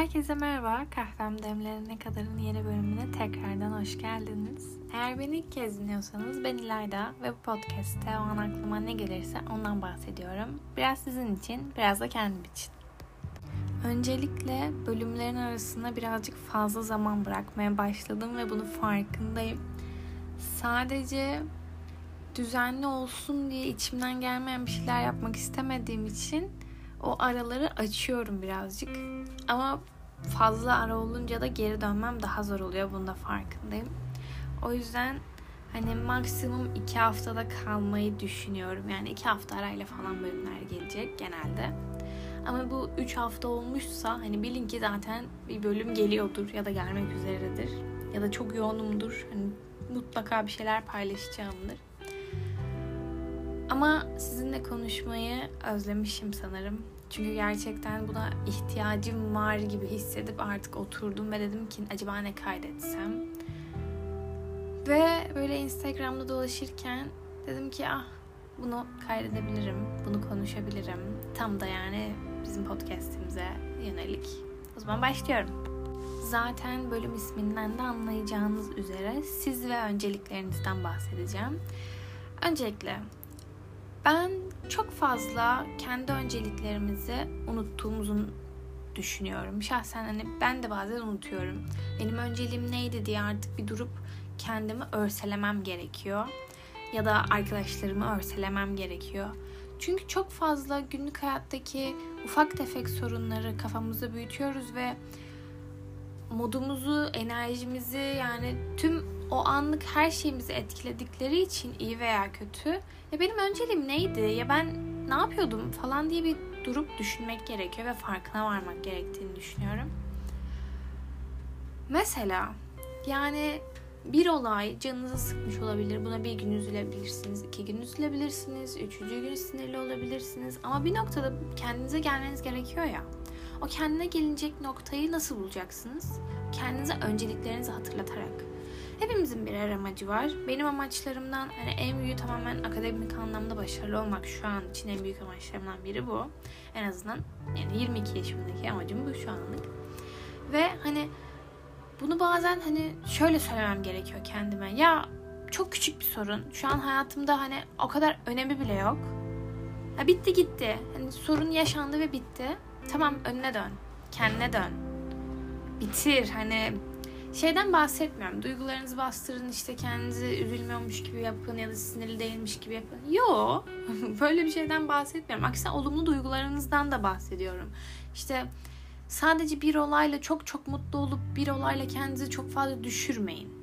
Herkese merhaba. Kahvem Demlerine Kadar'ın yeni bölümüne tekrardan hoş geldiniz. Eğer beni ilk kez dinliyorsanız ben İlayda ve bu podcast'te o an aklıma ne gelirse ondan bahsediyorum. Biraz sizin için, biraz da kendim için. Öncelikle bölümlerin arasında birazcık fazla zaman bırakmaya başladım ve bunu farkındayım. Sadece düzenli olsun diye içimden gelmeyen bir şeyler yapmak istemediğim için o araları açıyorum birazcık. Ama fazla ara olunca da geri dönmem daha zor oluyor. Bunda farkındayım. O yüzden hani maksimum iki haftada kalmayı düşünüyorum. Yani iki hafta arayla falan bölümler gelecek genelde. Ama bu üç hafta olmuşsa hani bilin ki zaten bir bölüm geliyordur ya da gelmek üzeredir. Ya da çok yoğunumdur. Hani mutlaka bir şeyler paylaşacağımdır. Ama sizinle konuşmayı özlemişim sanırım. Çünkü gerçekten buna ihtiyacım var gibi hissedip artık oturdum ve dedim ki acaba ne kaydetsem? Ve böyle Instagram'da dolaşırken dedim ki ah bunu kaydedebilirim, bunu konuşabilirim. Tam da yani bizim podcast'imize yönelik. O zaman başlıyorum. Zaten bölüm isminden de anlayacağınız üzere siz ve önceliklerinizden bahsedeceğim. Öncelikle ben çok fazla kendi önceliklerimizi unuttuğumuzun düşünüyorum. Şahsen hani ben de bazen unutuyorum. Benim önceliğim neydi diye artık bir durup kendimi örselemem gerekiyor. Ya da arkadaşlarımı örselemem gerekiyor. Çünkü çok fazla günlük hayattaki ufak tefek sorunları kafamızda büyütüyoruz ve modumuzu, enerjimizi yani tüm o anlık her şeyimizi etkiledikleri için iyi veya kötü. Ya benim önceliğim neydi? Ya ben ne yapıyordum falan diye bir durup düşünmek gerekiyor ve farkına varmak gerektiğini düşünüyorum. Mesela yani bir olay canınızı sıkmış olabilir. Buna bir gün üzülebilirsiniz, iki gün üzülebilirsiniz, üçüncü gün sinirli olabilirsiniz. Ama bir noktada kendinize gelmeniz gerekiyor ya. O kendine gelinecek noktayı nasıl bulacaksınız? Kendinize önceliklerinizi hatırlatarak. Hepimizin birer amacı var. Benim amaçlarımdan hani en büyüğü tamamen akademik anlamda başarılı olmak şu an için en büyük amaçlarımdan biri bu. En azından yani 22 yaşımdaki amacım bu şu anlık. Ve hani bunu bazen hani şöyle söylemem gerekiyor kendime. Ya çok küçük bir sorun. Şu an hayatımda hani o kadar önemi bile yok. Ya bitti gitti. Hani sorun yaşandı ve bitti. Tamam önüne dön. Kendine dön. Bitir. Hani şeyden bahsetmiyorum. Duygularınızı bastırın işte kendinizi üzülmüyormuş gibi yapın ya da sinirli değilmiş gibi yapın. Yo. Böyle bir şeyden bahsetmiyorum. Aksine olumlu duygularınızdan da bahsediyorum. İşte sadece bir olayla çok çok mutlu olup bir olayla kendinizi çok fazla düşürmeyin.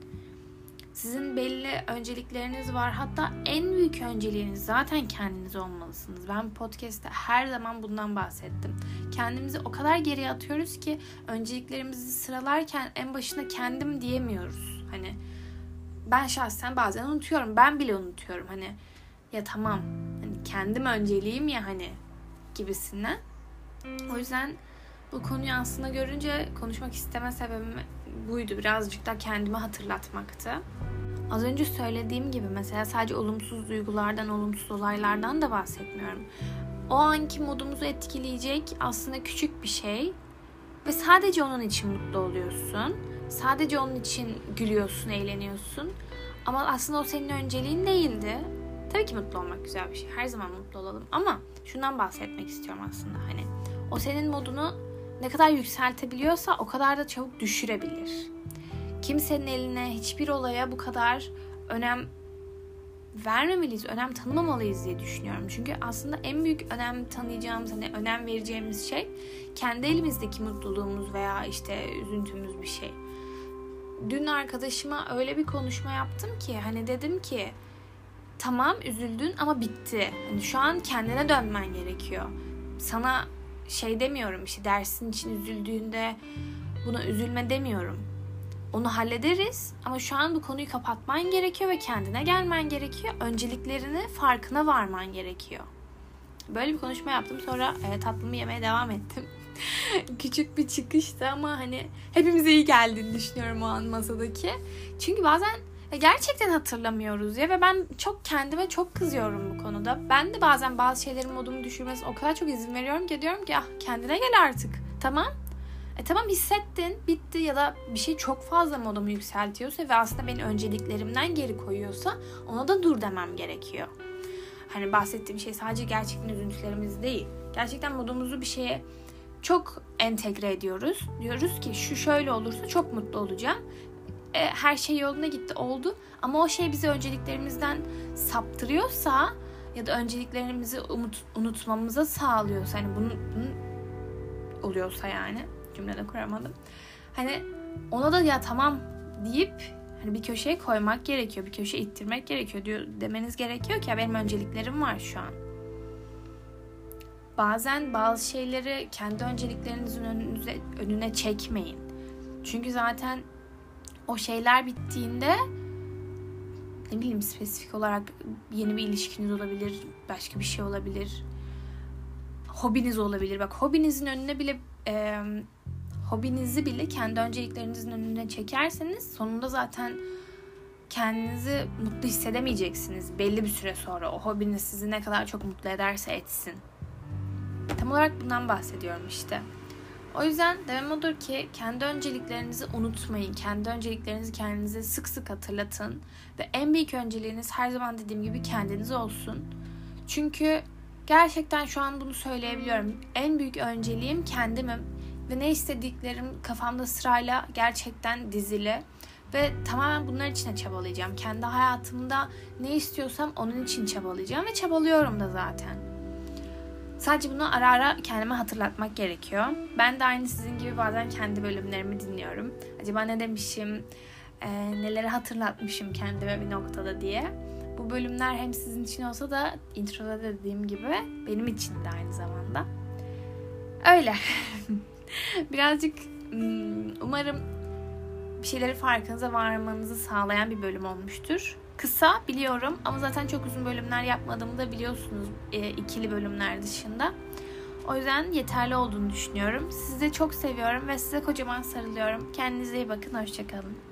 Sizin belli öncelikleriniz var. Hatta en büyük önceliğiniz zaten kendiniz olmalısınız. Ben podcast'te her zaman bundan bahsettim. Kendimizi o kadar geriye atıyoruz ki önceliklerimizi sıralarken en başına kendim diyemiyoruz. Hani ben şahsen bazen unutuyorum. Ben bile unutuyorum. Hani ya tamam hani kendim önceliğim ya hani gibisinden. O yüzden bu konuyu aslında görünce konuşmak isteme sebebim buydu. Birazcık da kendimi hatırlatmaktı. Az önce söylediğim gibi mesela sadece olumsuz duygulardan, olumsuz olaylardan da bahsetmiyorum. O anki modumuzu etkileyecek aslında küçük bir şey ve sadece onun için mutlu oluyorsun. Sadece onun için gülüyorsun, eğleniyorsun. Ama aslında o senin önceliğin değildi. Tabii ki mutlu olmak güzel bir şey. Her zaman mutlu olalım. Ama şundan bahsetmek istiyorum aslında. Hani o senin modunu ne kadar yükseltebiliyorsa o kadar da çabuk düşürebilir kimsenin eline hiçbir olaya bu kadar önem vermemeliyiz, önem tanımamalıyız diye düşünüyorum. Çünkü aslında en büyük önem tanıyacağımız, hani önem vereceğimiz şey kendi elimizdeki mutluluğumuz veya işte üzüntümüz bir şey. Dün arkadaşıma öyle bir konuşma yaptım ki hani dedim ki tamam üzüldün ama bitti. Hani şu an kendine dönmen gerekiyor. Sana şey demiyorum işte dersin için üzüldüğünde buna üzülme demiyorum onu hallederiz ama şu an bu konuyu kapatman gerekiyor ve kendine gelmen gerekiyor. Önceliklerini farkına varman gerekiyor. Böyle bir konuşma yaptım. Sonra e, tatlımı yemeye devam ettim. Küçük bir çıkıştı ama hani hepimize iyi geldiğini düşünüyorum o an masadaki. Çünkü bazen gerçekten hatırlamıyoruz ya ve ben çok kendime çok kızıyorum bu konuda. Ben de bazen bazı şeylerin modumu düşürmesine o kadar çok izin veriyorum ki diyorum ki ah kendine gel artık. Tamam E tamam hissettin, bitti ya da bir şey çok fazla modumu yükseltiyorsa ve aslında beni önceliklerimden geri koyuyorsa ona da dur demem gerekiyor. Hani bahsettiğim şey sadece gerçekten üzüntülerimiz değil. Gerçekten modumuzu bir şeye çok entegre ediyoruz. Diyoruz ki şu şöyle olursa çok mutlu olacağım. E, her şey yoluna gitti oldu ama o şey bizi önceliklerimizden saptırıyorsa ya da önceliklerimizi umut, unutmamıza sağlıyorsa hani bunun, bunun oluyorsa yani cümlede kuramadım. Hani ona da ya tamam deyip hani bir köşeye koymak gerekiyor. Bir köşeye ittirmek gerekiyor diyor demeniz gerekiyor ki ya benim önceliklerim var şu an. Bazen bazı şeyleri kendi önceliklerinizin önünüze, önüne çekmeyin. Çünkü zaten o şeyler bittiğinde ne bileyim spesifik olarak yeni bir ilişkiniz olabilir, başka bir şey olabilir. Hobiniz olabilir. Bak hobinizin önüne bile e, hobinizi bile kendi önceliklerinizin önüne çekerseniz sonunda zaten kendinizi mutlu hissedemeyeceksiniz belli bir süre sonra. O hobiniz sizi ne kadar çok mutlu ederse etsin. Tam olarak bundan bahsediyorum işte. O yüzden demem odur ki kendi önceliklerinizi unutmayın. Kendi önceliklerinizi kendinize sık sık hatırlatın. Ve en büyük önceliğiniz her zaman dediğim gibi kendiniz olsun. Çünkü gerçekten şu an bunu söyleyebiliyorum. En büyük önceliğim kendimim. Ve ne istediklerim kafamda sırayla gerçekten dizili. Ve tamamen bunlar için çabalayacağım. Kendi hayatımda ne istiyorsam onun için çabalayacağım. Ve çabalıyorum da zaten. Sadece bunu ara ara kendime hatırlatmak gerekiyor. Ben de aynı sizin gibi bazen kendi bölümlerimi dinliyorum. Acaba ne demişim, e, neleri hatırlatmışım kendime bir noktada diye. Bu bölümler hem sizin için olsa da introda dediğim gibi benim için de aynı zamanda. Öyle. Birazcık hmm, umarım bir şeyleri farkınıza varmanızı sağlayan bir bölüm olmuştur. Kısa biliyorum ama zaten çok uzun bölümler yapmadığımı da biliyorsunuz e, ikili bölümler dışında. O yüzden yeterli olduğunu düşünüyorum. Sizi çok seviyorum ve size kocaman sarılıyorum. Kendinize iyi bakın. Hoşçakalın.